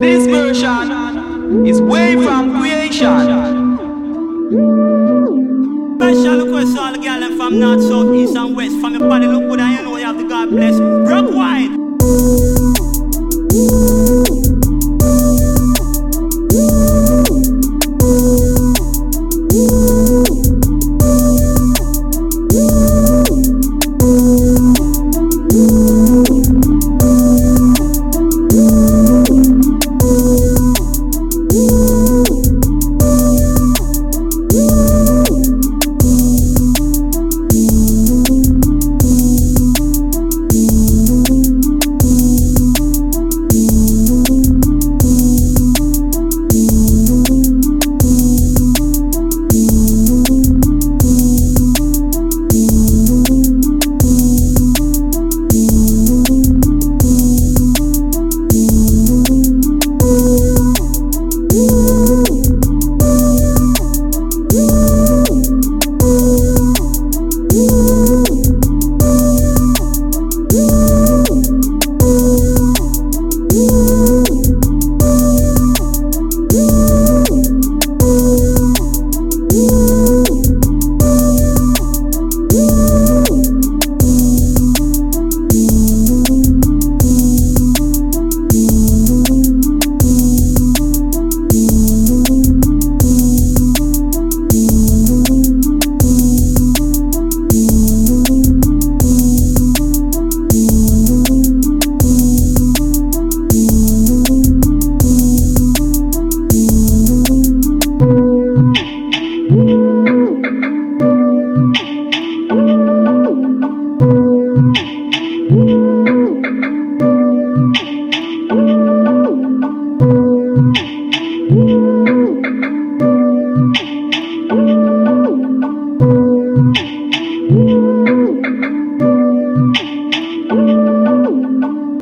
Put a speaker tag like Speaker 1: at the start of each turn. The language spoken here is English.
Speaker 1: This version is way from creation.
Speaker 2: Special request to all the girls from north, south, east, and west. From your body look good, you know you have the God bless. Broke wine.
Speaker 3: Thank you.